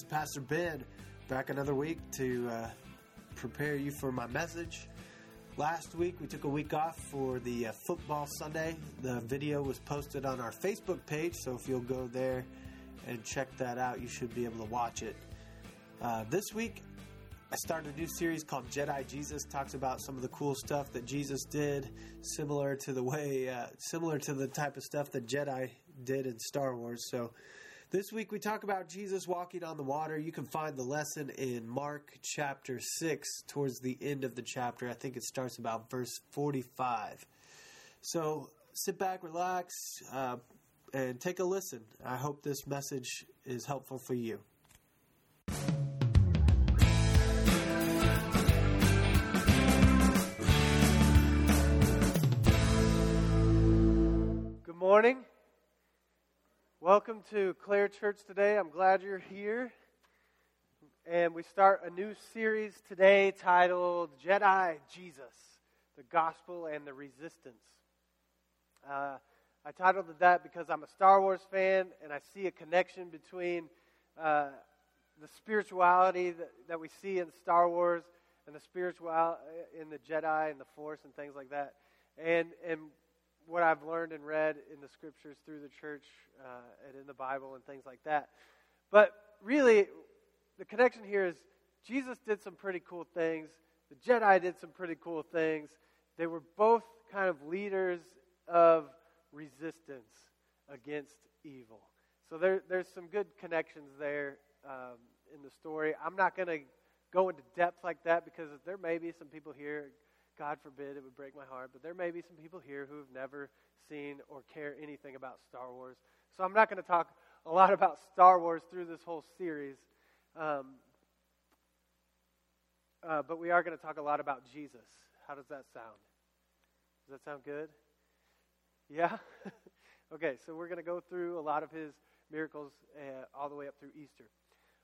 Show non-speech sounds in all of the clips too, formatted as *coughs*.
is Pastor Ben back another week to uh, prepare you for my message. Last week we took a week off for the uh, football Sunday. The video was posted on our Facebook page, so if you'll go there and check that out, you should be able to watch it. Uh, this week I started a new series called Jedi Jesus. Talks about some of the cool stuff that Jesus did, similar to the way, uh, similar to the type of stuff that Jedi did in Star Wars. So this week we talk about Jesus walking on the water. You can find the lesson in Mark chapter 6 towards the end of the chapter. I think it starts about verse 45. So sit back, relax, uh, and take a listen. I hope this message is helpful for you. Good morning. Welcome to Clare Church today. I'm glad you're here. And we start a new series today titled Jedi Jesus The Gospel and the Resistance. Uh, I titled it that because I'm a Star Wars fan and I see a connection between uh, the spirituality that, that we see in Star Wars and the spirituality in the Jedi and the Force and things like that. And, and what I've learned and read in the scriptures through the church uh, and in the Bible and things like that. But really, the connection here is Jesus did some pretty cool things. The Jedi did some pretty cool things. They were both kind of leaders of resistance against evil. So there, there's some good connections there um, in the story. I'm not going to go into depth like that because there may be some people here God forbid it would break my heart, but there may be some people here who have never seen or care anything about Star Wars. So I'm not going to talk a lot about Star Wars through this whole series. Um, uh, but we are going to talk a lot about Jesus. How does that sound? Does that sound good? Yeah? *laughs* okay, so we're going to go through a lot of his miracles uh, all the way up through Easter.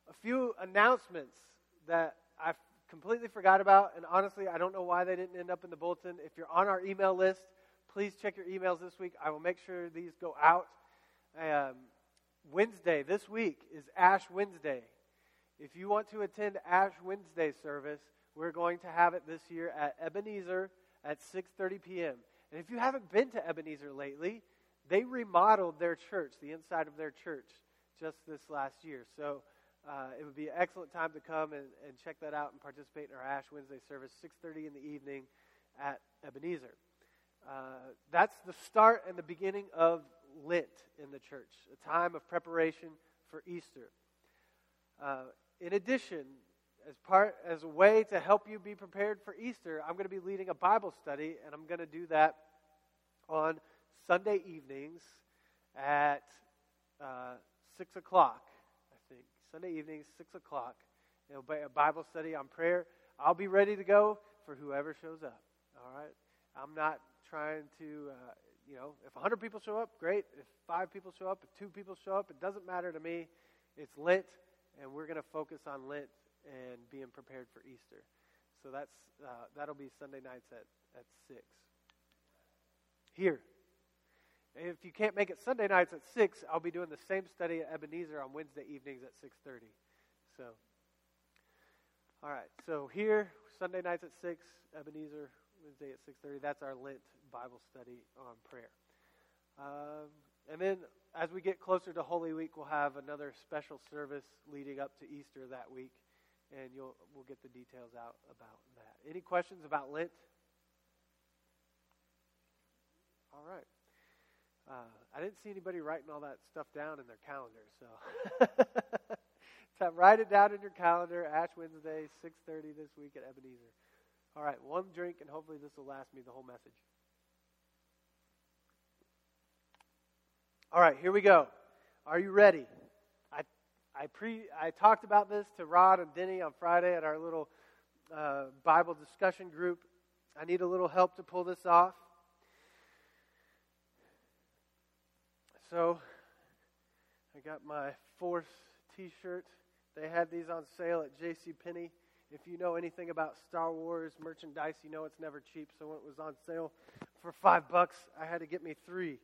A few announcements that I completely forgot about, and honestly, I don't know why they didn't end up in the bulletin. If you're on our email list, please check your emails this week. I will make sure these go out. Um, Wednesday, this week, is Ash Wednesday. If you want to attend Ash Wednesday service, we're going to have it this year at Ebenezer at 6:30 p.m. And if you haven't been to Ebenezer lately, they remodeled their church, the inside of their church, just this last year. So uh, it would be an excellent time to come and, and check that out and participate in our Ash Wednesday service, 6.30 in the evening at Ebenezer. Uh, that's the start and the beginning of Lent in the church, a time of preparation for Easter. Uh, in addition, as part as a way to help you be prepared for Easter, I'm going to be leading a Bible study, and I'm going to do that on Sunday evenings at uh, six o'clock. Sunday evenings, 6 o'clock. It'll be a Bible study on prayer. I'll be ready to go for whoever shows up. All right? I'm not trying to, uh, you know, if 100 people show up, great. If five people show up, if two people show up, it doesn't matter to me. It's Lent, and we're going to focus on Lent and being prepared for Easter. So that's uh, that'll be Sunday nights at, at 6. Here. If you can't make it Sunday nights at 6, I'll be doing the same study at Ebenezer on Wednesday evenings at 6.30. So, all right. So here, Sunday nights at 6, Ebenezer, Wednesday at 6.30. That's our Lent Bible study on prayer. Um, and then as we get closer to Holy Week, we'll have another special service leading up to Easter that week, and you'll, we'll get the details out about that. Any questions about Lent? All right. Uh, I didn't see anybody writing all that stuff down in their calendar, so *laughs* write it down in your calendar. Ash Wednesday, six thirty this week at Ebenezer. All right, one drink, and hopefully this will last me the whole message. All right, here we go. Are you ready? I I pre I talked about this to Rod and Denny on Friday at our little uh, Bible discussion group. I need a little help to pull this off. So I got my fourth t-shirt. They had these on sale at J.C. Penney. If you know anything about Star Wars merchandise, you know it's never cheap. So when it was on sale for five bucks, I had to get me three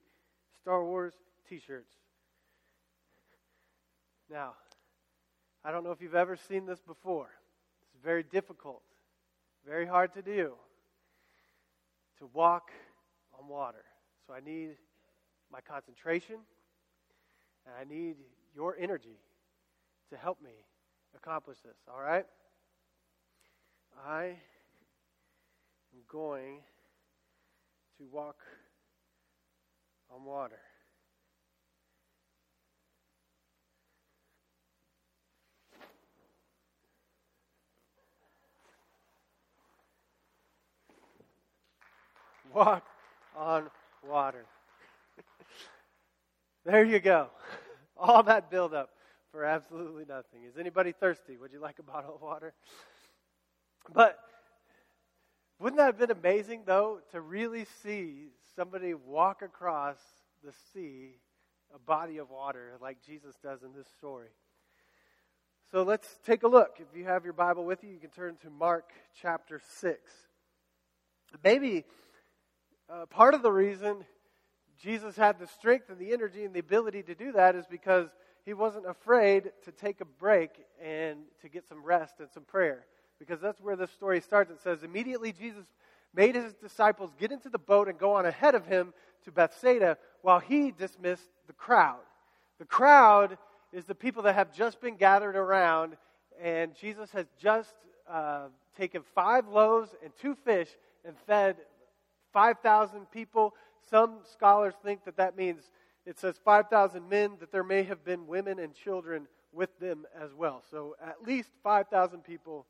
Star Wars t-shirts. Now, I don't know if you've ever seen this before. It's very difficult, very hard to do to walk on water. So I need my concentration and I need your energy to help me accomplish this, all right? I am going to walk on water. Walk on water. There you go. *laughs* All that buildup for absolutely nothing. Is anybody thirsty? Would you like a *laughs* bottle of water? But wouldn't that have been amazing, though, to really see somebody walk across the sea, a body of water, like Jesus does in this story? So let's take a look. If you have your Bible with you, you can turn to Mark chapter 6. Maybe uh, part of the reason Jesus had the strength and the energy and the ability to do that is because he wasn't afraid to take a break and to get some rest and some prayer because that's where the story starts. It says, Immediately Jesus made his disciples get into the boat and go on ahead of him to Bethsaida while he dismissed the crowd. The crowd is the people that have just been gathered around, and Jesus has just uh, taken five loaves and two fish and fed 5,000 people. Some scholars think that that means it says 5,000 men, that there may have been women and children with them as well. So at least 5,000 people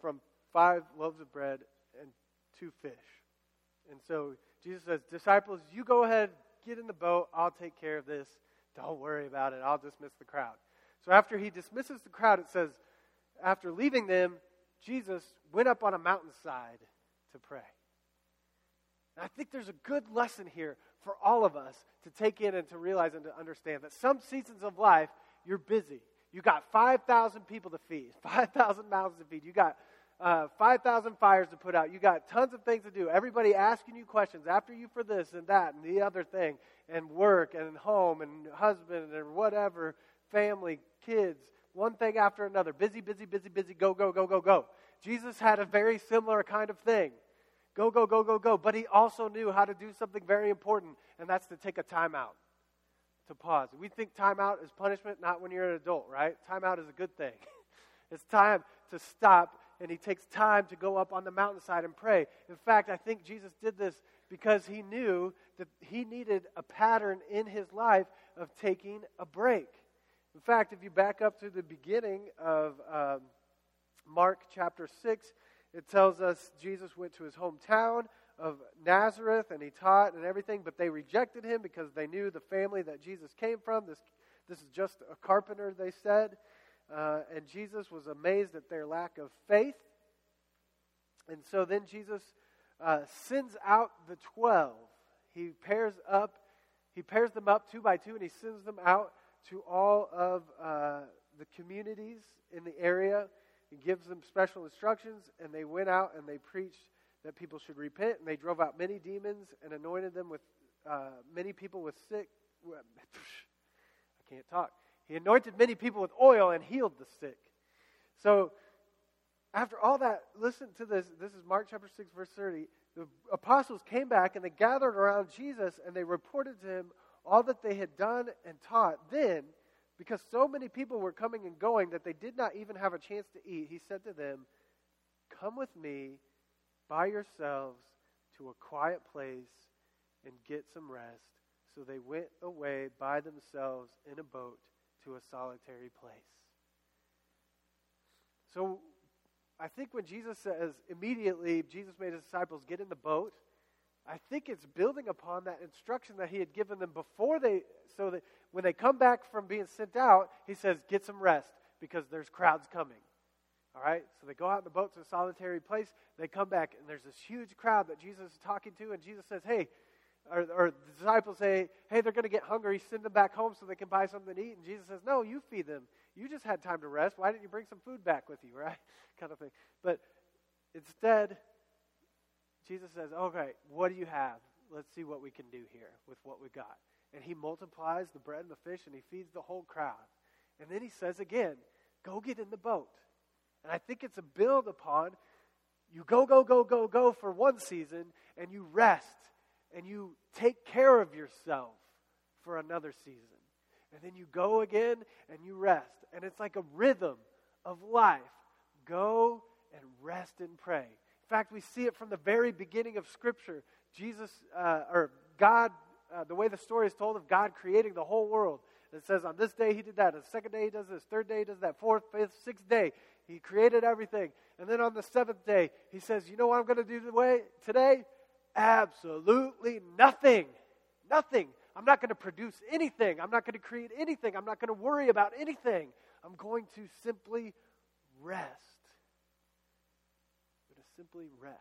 from five loaves of bread and two fish. And so Jesus says, Disciples, you go ahead, get in the boat. I'll take care of this. Don't worry about it. I'll dismiss the crowd. So after he dismisses the crowd, it says, after leaving them, Jesus went up on a mountainside to pray. And I think there's a good lesson here for all of us to take in and to realize and to understand that some seasons of life, you're busy. You got 5,000 people to feed, *laughs* 5,000 mouths to feed. You got uh, 5,000 fires to put out. You got tons of things to do. Everybody asking you questions after you for this and that and the other thing, and work and home and husband and whatever, family, kids, one thing after another. Busy, busy, busy, busy, go, go, go, go, go. Jesus had a very similar kind of thing. Go, go, go, go, go. But he also knew how to do something very important, and that's to take a timeout, to pause. We think timeout is punishment, not when you're an adult, right? Timeout is a good thing. *laughs* it's time to stop, and he takes time to go up on the mountainside and pray. In fact, I think Jesus did this because he knew that he needed a pattern in his life of taking a break. In fact, if you back up to the beginning of um, Mark chapter 6, it tells us Jesus went to his hometown of Nazareth and he taught and everything, but they rejected him because they knew the family that Jesus came from. This, this is just a carpenter, they said. Uh, and Jesus was amazed at their lack of faith. And so then Jesus uh, sends out the 12. He pairs up, he pairs them up two by two, and he sends them out to all of uh, the communities in the area he gives them special instructions, and they went out and they preached that people should repent, and they drove out many demons and anointed them with uh, many people with sick. *laughs* I can't talk. He anointed many people with oil and healed the sick. So, after all that, listen to this. This is Mark chapter 6, verse 30. The apostles came back and they gathered around Jesus and they reported to him all that they had done and taught. Then because so many people were coming and going that they did not even have a chance to eat, he said to them, Come with me by yourselves to a quiet place and get some rest. So they went away by themselves in a boat to a solitary place. So I think when Jesus says immediately, Jesus made his disciples get in the boat, I think it's building upon that instruction that he had given them before they, so that when they come back from being sent out, he says, Get some rest because there's crowds coming. All right? So they go out in the boat to a solitary place. They come back, and there's this huge crowd that Jesus is talking to, and Jesus says, Hey, or, or the disciples say, Hey, they're going to get hungry. Send them back home so they can buy something to eat. And Jesus says, No, you feed them. You just had time to rest. Why didn't you bring some food back with you, *laughs* right? kind of thing. But instead, Jesus says, Okay, what do you have? Let's see what we can do here with what we got and he multiplies the bread and the fish and he feeds the whole crowd. And then he says again, go get in the boat. And I think it's a build upon you go, go, go, go, go for one season, and you rest, and you take care of yourself for another season. And then you go again, and you rest. And it's like a rhythm of life. Go and rest and pray. In fact, we see it from the very beginning of Scripture. Jesus, uh, or God, uh, the way the story is told of God creating the whole world. It says on this day he did that, on the second day he does this, third day he does that, fourth, fifth, sixth day he created everything. And then on the seventh day, he says, You know what I'm going to do today? Absolutely nothing. Nothing. I'm not going to produce anything. I'm not going to create anything. I'm not going to worry about anything. I'm going to simply rest. Simply rest.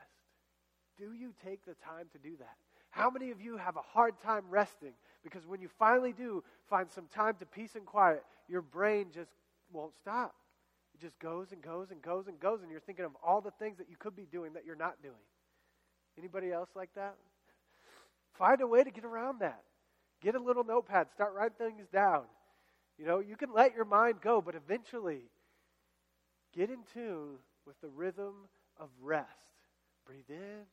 Do you take the time to do that? How many of you have a hard time resting? Because when you finally do find some time to peace and quiet, your brain just won't stop It just goes and goes and goes and goes, and you're thinking of all the things that you could be doing that you're not doing. Anybody else like that? Find a way to get around that. Get a little notepad, start writing things down. You know, you can let your mind go, but eventually get in tune with the rhythm of rest. Breathe in,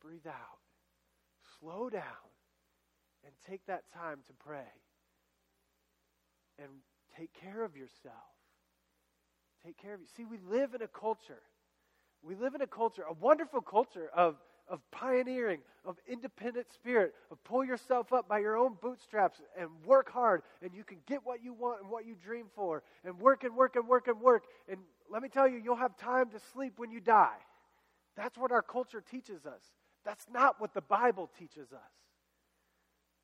breathe out. Slow down and take that time to pray and take care of yourself take care of you. See, we live in a culture. We live in a culture, a wonderful culture of, of pioneering, of independent spirit, of pull yourself up by your own bootstraps and work hard, and you can get what you want and what you dream for, and work and work and work and work. And let me tell you, you'll have time to sleep when you die. That's what our culture teaches us. That's not what the Bible teaches us.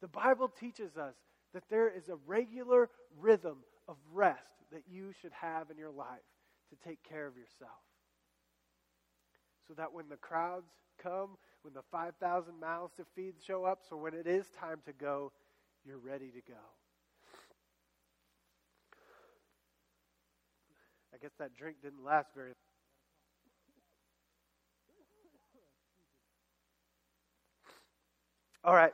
The Bible teaches us that there is a regular rhythm of rest that you should have in your life to take care of yourself. So that when the crowds come, when the 5,000 mouths to feed show up, so when it is time to go, you're ready to go. Guess that drink didn't last very long. All right.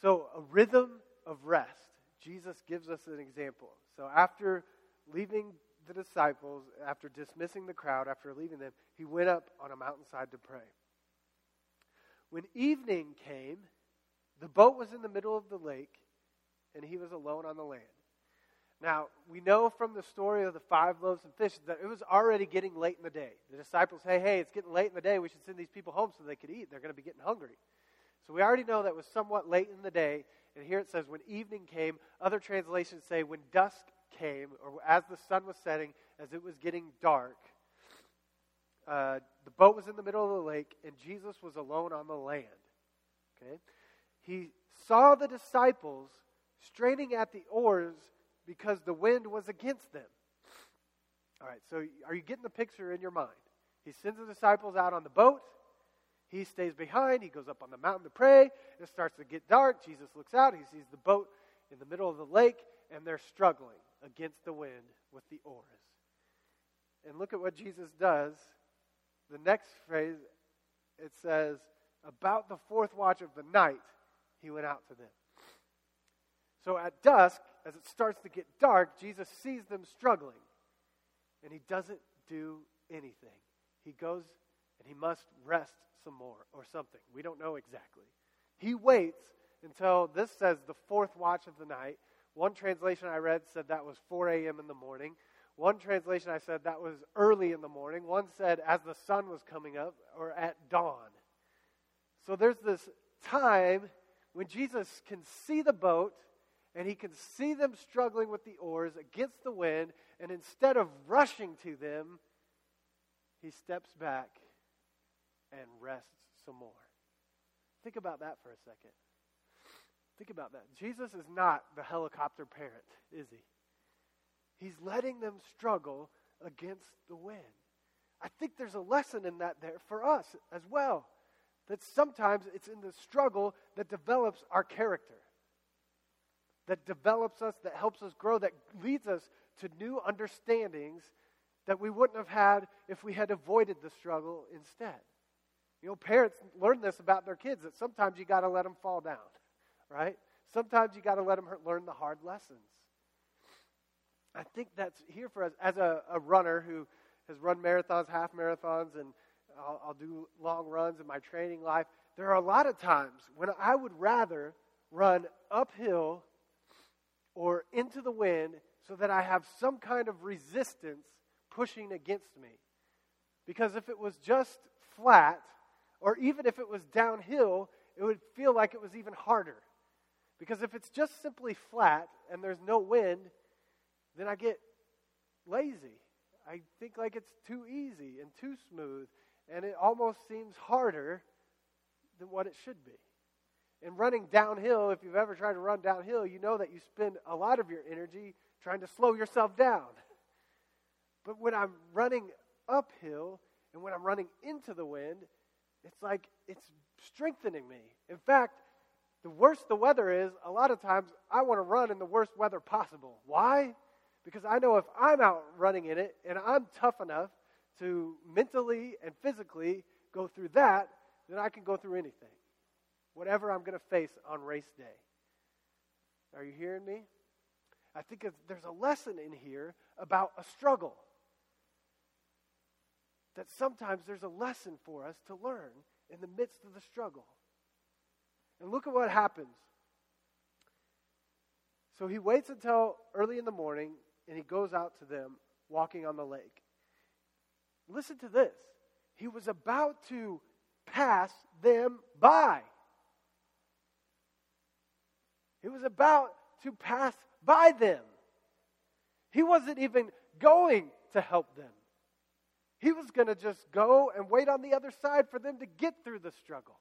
So, a rhythm of rest. Jesus gives us an example. So after leaving the disciples, after dismissing the crowd, after leaving them, he went up on a mountainside to pray. When evening came, the boat was in the middle of the lake, and he was alone on the land. Now, we know from the story of the five loaves and fish that it was already getting late in the day. The disciples, say, hey, it's getting late in the day. We should send these people home so they could eat. They're going to be getting hungry. So we already know that was somewhat late in the day, and here it says, when evening came. Other translations say, when dusk came, or as the sun was setting, as it was getting dark. Uh, the boat was in the middle of the lake, and Jesus was alone on the land. Okay? He saw the disciples straining at the oars because the wind was against them. All right, so are you getting the picture in your mind? He sends the disciples out on the boat. He stays behind. He goes up on the mountain to pray. It starts to get dark. Jesus looks out. He sees the boat in the middle of the lake, and they're struggling against the wind with the oars. And look at what Jesus does. The next phrase, it says, About the fourth watch of the night, he went out to them. So at dusk, as it starts to get dark, Jesus sees them struggling, and he doesn't do anything. He goes and he must rest some more or something. We don't know exactly. He waits until this says the fourth watch of the night. One translation I read said that was 4 a.m. in the morning. One translation I said that was early in the morning. One said as the sun was coming up or at dawn. So there's this time when Jesus can see the boat and he can see them struggling with the oars against the wind, and instead of rushing to them, he steps back and rests some more. Think about that for a second. Think about that. Jesus is not the helicopter parent, is he? He's letting them struggle against the wind. I think there's a lesson in that there for us as well. That sometimes it's in the struggle that develops our character, that develops us, that helps us grow, that leads us to new understandings that we wouldn't have had if we had avoided the struggle instead. You know, parents learn this about their kids that sometimes you got to let them fall down, right? Sometimes you got to let them learn the hard lessons. I think that's here for us as a, a runner who has run marathons, half marathons, and I'll, I'll do long runs in my training life. There are a lot of times when I would rather run uphill or into the wind so that I have some kind of resistance pushing against me. Because if it was just flat, or even if it was downhill, it would feel like it was even harder. Because if it's just simply flat and there's no wind, then I get lazy. I think like it's too easy and too smooth, and it almost seems harder than what it should be. And running downhill, if you've ever tried to run downhill, you know that you spend a lot of your energy trying to slow yourself down. But when I'm running uphill and when I'm running into the wind, it's like it's strengthening me. In fact, the worse the weather is, a lot of times I want to run in the worst weather possible. Why? Because I know if I'm out running in it and I'm tough enough to mentally and physically go through that, then I can go through anything, whatever I'm going to face on race day. Are you hearing me? I think there's a lesson in here about a struggle. That sometimes there's a lesson for us to learn in the midst of the struggle. And look at what happens. So he waits until early in the morning and he goes out to them walking on the lake. Listen to this. He was about to pass them by. He was about to pass by them. He wasn't even going to help them. He was going to just go and wait on the other side for them to get through the struggle.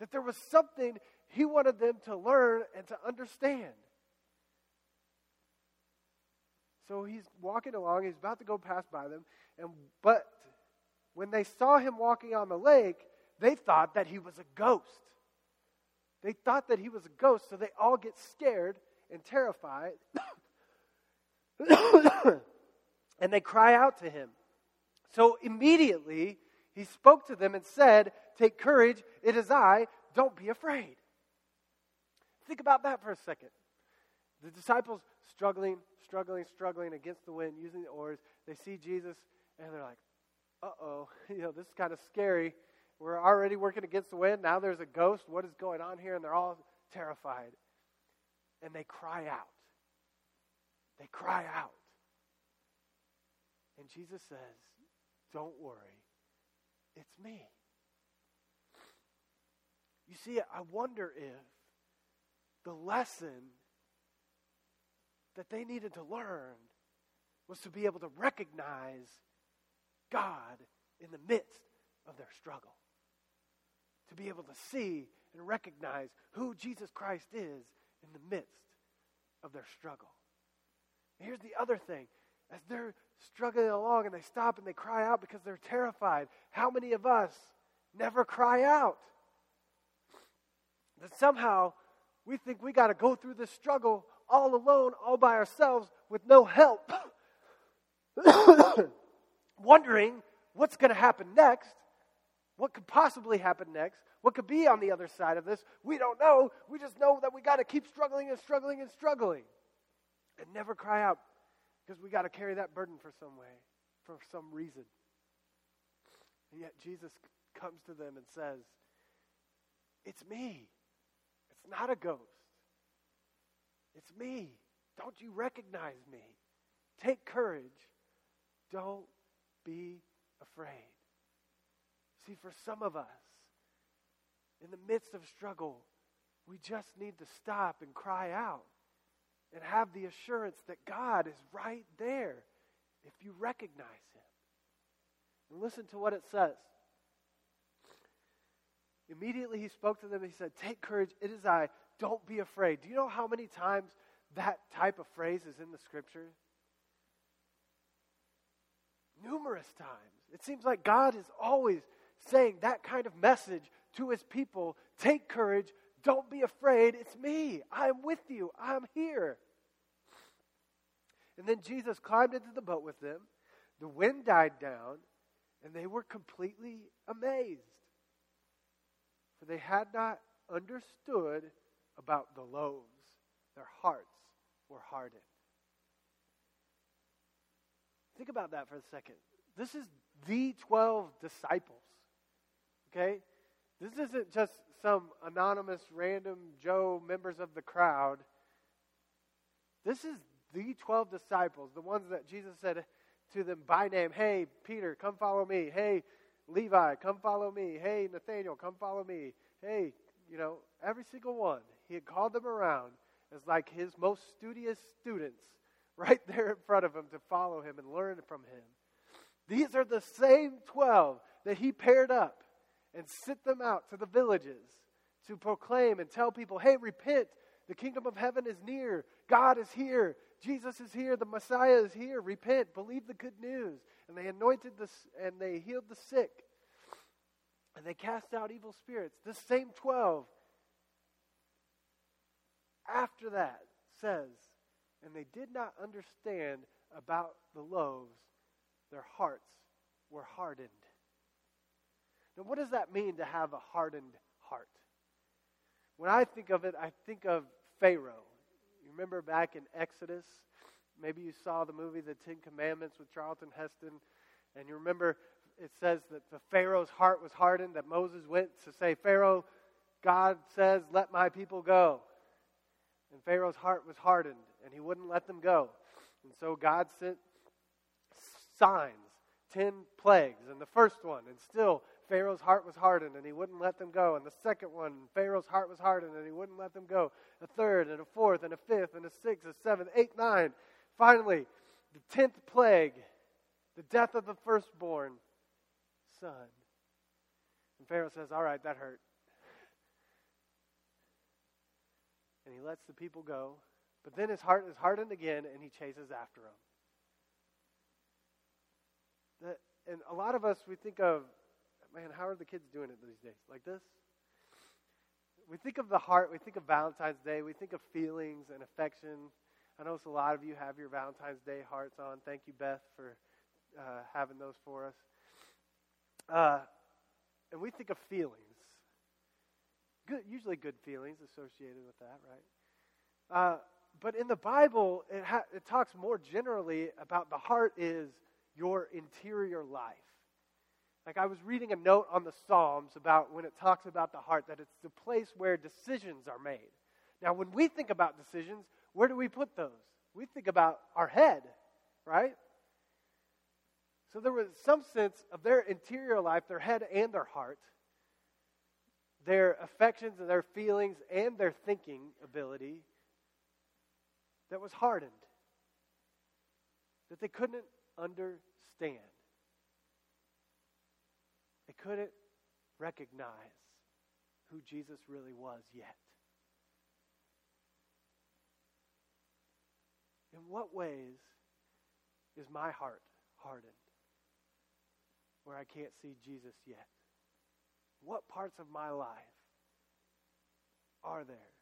That there was something he wanted them to learn and to understand. So he's walking along, he's about to go past by them, and but when they saw him walking on the lake, they thought that he was a ghost. They thought that he was a ghost, so they all get scared and terrified. *coughs* and they cry out to him. So immediately he spoke to them and said, Take courage, it is I, don't be afraid. Think about that for a second. The disciples struggling, struggling, struggling against the wind, using the oars. They see Jesus and they're like, uh oh, *laughs* you know, this is kind of scary. We're already working against the wind. Now there's a ghost. What is going on here? And they're all terrified. And they cry out. They cry out. And Jesus says, Don't worry, it's me. You see, I wonder if the lesson that they needed to learn was to be able to recognize God in the midst of their struggle. To be able to see and recognize who Jesus Christ is in the midst of their struggle. And here's the other thing as they're struggling along and they stop and they cry out because they're terrified, how many of us never cry out? That somehow we think we got to go through this struggle all alone, all by ourselves, with no help. *coughs* Wondering what's going to happen next, what could possibly happen next, what could be on the other side of this. We don't know. We just know that we got to keep struggling and struggling and struggling and never cry out because we got to carry that burden for some way, for some reason. And yet Jesus comes to them and says, It's me. It's not a ghost. It's me. Don't you recognize me? Take courage. Don't be afraid. See, for some of us, in the midst of struggle, we just need to stop and cry out and have the assurance that God is right there if you recognize Him. And listen to what it says. Immediately he spoke to them and he said, Take courage, it is I. Don't be afraid. Do you know how many times that type of phrase is in the scripture? Numerous times. It seems like God is always saying that kind of message to his people Take courage, don't be afraid. It's me. I'm with you. I'm here. And then Jesus climbed into the boat with them. The wind died down, and they were completely amazed. For they had not understood about the loaves. Their hearts were hardened. Think about that for a second. This is the 12 disciples. Okay? This isn't just some anonymous, random Joe members of the crowd. This is the 12 disciples, the ones that Jesus said to them by name Hey, Peter, come follow me. Hey, Levi, come follow me. Hey, Nathaniel, come follow me. Hey, you know, every single one. He had called them around as like his most studious students *laughs* right there in front of him to follow him and learn from him. These are the same 12 that he paired up and sent them out to the villages to proclaim and tell people, hey, repent. The kingdom of heaven is near. God is here. Jesus is here. The Messiah is here. Repent. Believe the good news. And they anointed the, and they healed the sick. And they cast out evil spirits. The same 12 after that says, and they did not understand about the loaves, their hearts were hardened. Now, what does that mean to have a hardened heart? When I think of it, I think of Pharaoh. You remember back in Exodus? Maybe you saw the movie The Ten Commandments with Charlton Heston, and you remember it says that the Pharaoh's heart was hardened, that Moses went to say, Pharaoh, God says, let my people go. And Pharaoh's heart was hardened, and he wouldn't let them go. And so God sent signs, ten plagues. And the first one, and still Pharaoh's heart was hardened, and he wouldn't let them go. And the second one, Pharaoh's heart was hardened, and he wouldn't let them go. A third, and a fourth, and a fifth, and a sixth, a seventh, eight, nine. Finally, the tenth plague, the death of the firstborn son. And Pharaoh says, All right, that hurt. and he lets the people go. But then his heart is hardened again, and he chases after them. That, and a lot of us, we think of, man, how are the kids doing it these days? Like this? We think of the heart, we think of Valentine's Day, we think of feelings and affection. I know a lot of you have your Valentine's Day hearts on. Thank you, Beth, for uh, having those for us. Uh, and we think of feelings good, usually good feelings associated with that, right? Uh, but in the Bible, it, ha- it talks more generally about the heart is your interior life. Like I was reading a note on the Psalms about when it talks about the heart, that it's the place where decisions are made. Now, when we think about decisions, where do we put those? We think about our head, right? So there was some sense of their interior life, their head and their heart, their affections and their feelings and their thinking ability that was hardened, that they couldn't understand. They couldn't recognize who Jesus really was yet. In what ways is my heart hardened where I can't see Jesus yet? What parts of my life are there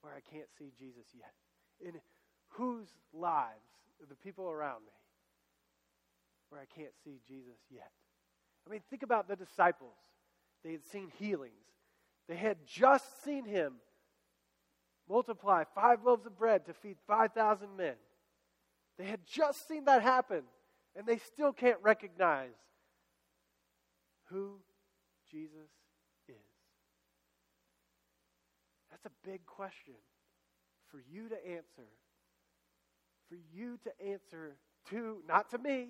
where I can't see Jesus yet? In whose lives, the people around me, where I can't see Jesus yet? I mean, think about the disciples. They had seen healings, they had just seen him multiply five loaves of bread to feed 5,000 men. They had just seen that happen, and they still can't recognize who Jesus is? That's a big question for you to answer. For you to answer to, not to me,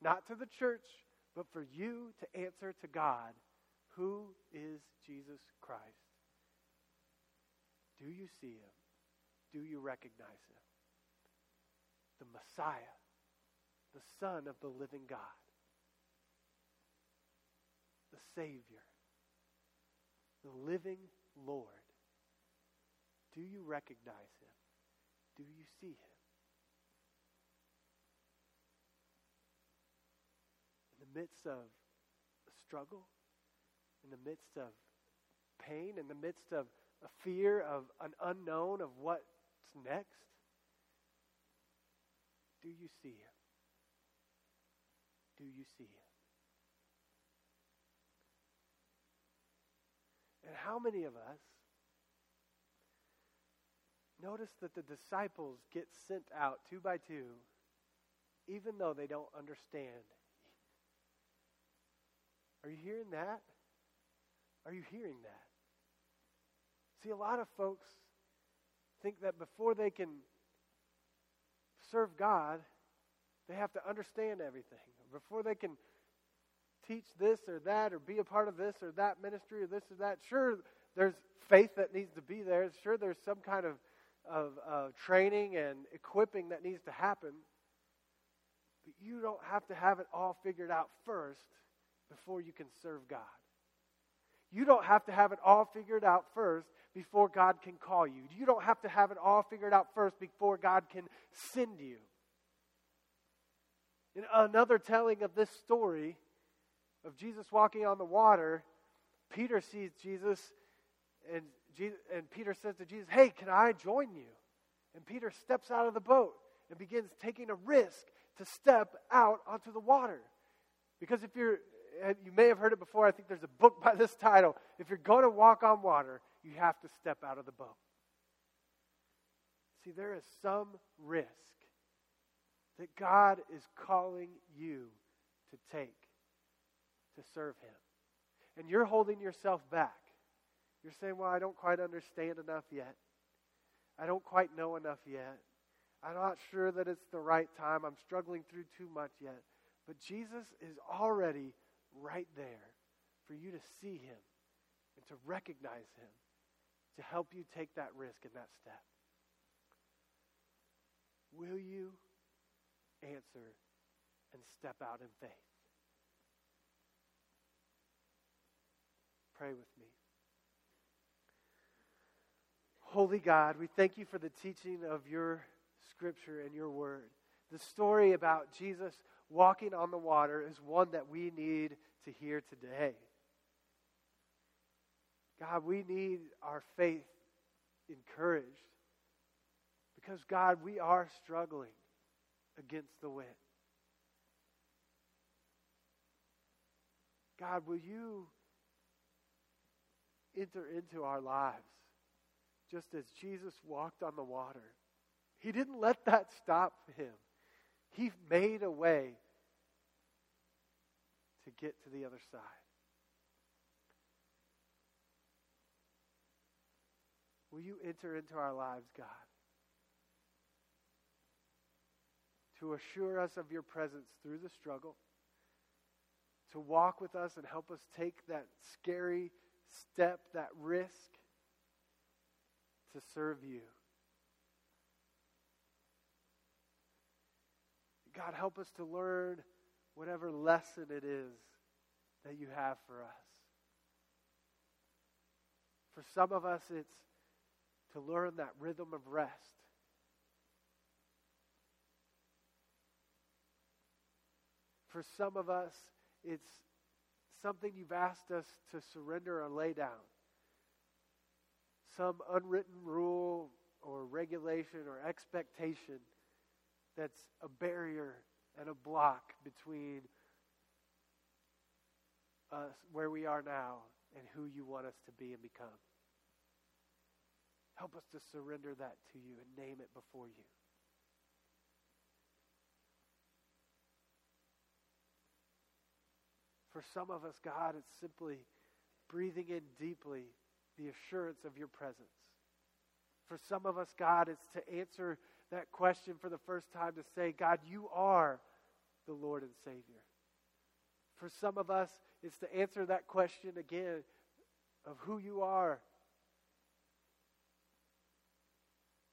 not to the church, but for you to answer to God who is Jesus Christ? Do you see him? Do you recognize him? The Messiah, the Son of the living God the Savior, the living Lord. Do you recognize him? Do you see him? Midst of struggle, in the midst of pain, in the midst of a fear of an unknown of what's next, do you see him? Do you see him? And how many of us notice that the disciples get sent out two by two even though they don't understand. Are you hearing that? Are you hearing that? See, a lot of folks think that before they can serve God, they have to understand everything. Before they can teach this or that or be a part of this or that ministry or this or that, sure, there's faith that needs to be there. Sure, there's some kind of, of uh, training and equipping that needs to happen. But you don't have to have it all figured out first before you can serve God. You don't have to have it all figured out first before God can call you. You don't have to have it all figured out first before God can send you. In another telling of this story of Jesus walking on the water, Peter sees Jesus and, Jesus, and Peter says to Jesus, Hey, can I join you? And Peter steps out of the boat and begins taking a risk to step out onto the water. Because if you're, you may have heard it before, I think there's a book by this title. If you're going to walk on water, you have to step out of the boat. See, there is some risk that God is calling you to take to serve Him. And you're holding yourself back. You're saying, Well, I don't quite understand enough yet. I don't quite know enough yet. I'm not sure that it's the right time. I'm struggling through too much yet. But Jesus is already right there for you to see him and to recognize him, to help you take that risk and that step. Will you answer and step out in faith? Pray with me. Holy God, we thank you for the teaching of your scripture and your word. The story about Jesus walking on the water is one that we need to hear today. God, we need our faith encouraged because, God, we are struggling against the wind. God, will you enter into our lives? just as Jesus walked on the water. He didn't let that stop him. He made a way to get to the other side. Will you enter into our lives, God? To assure us of your presence through the struggle, to walk with us and help us take that scary step, that risk, to serve you. God, help us to learn whatever lesson it is that you have for us. For some of us, it's to learn that rhythm of rest. For some of us, it's something you've asked us to surrender or lay down some unwritten rule or regulation or expectation that's a barrier and a block between us, where we are now, and who you want us to be and become. Help us to surrender that to you and name it before you. For some of us, God, it's simply breathing in deeply the assurance of your presence. For some of us, God, it's to answer that question for the first time to say, God, you are the Lord and Savior. For some of us, it's to answer that question again of who you are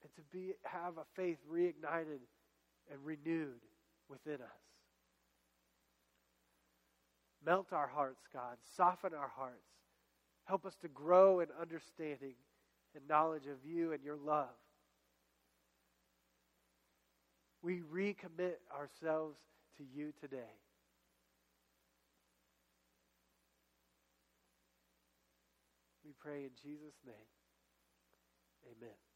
and to be have a faith reignited and renewed within us. Melt our hearts, God. Soften our hearts. Help us to grow in understanding and knowledge of you and your love. We recommit ourselves to you today. We pray in Jesus' name. Amen.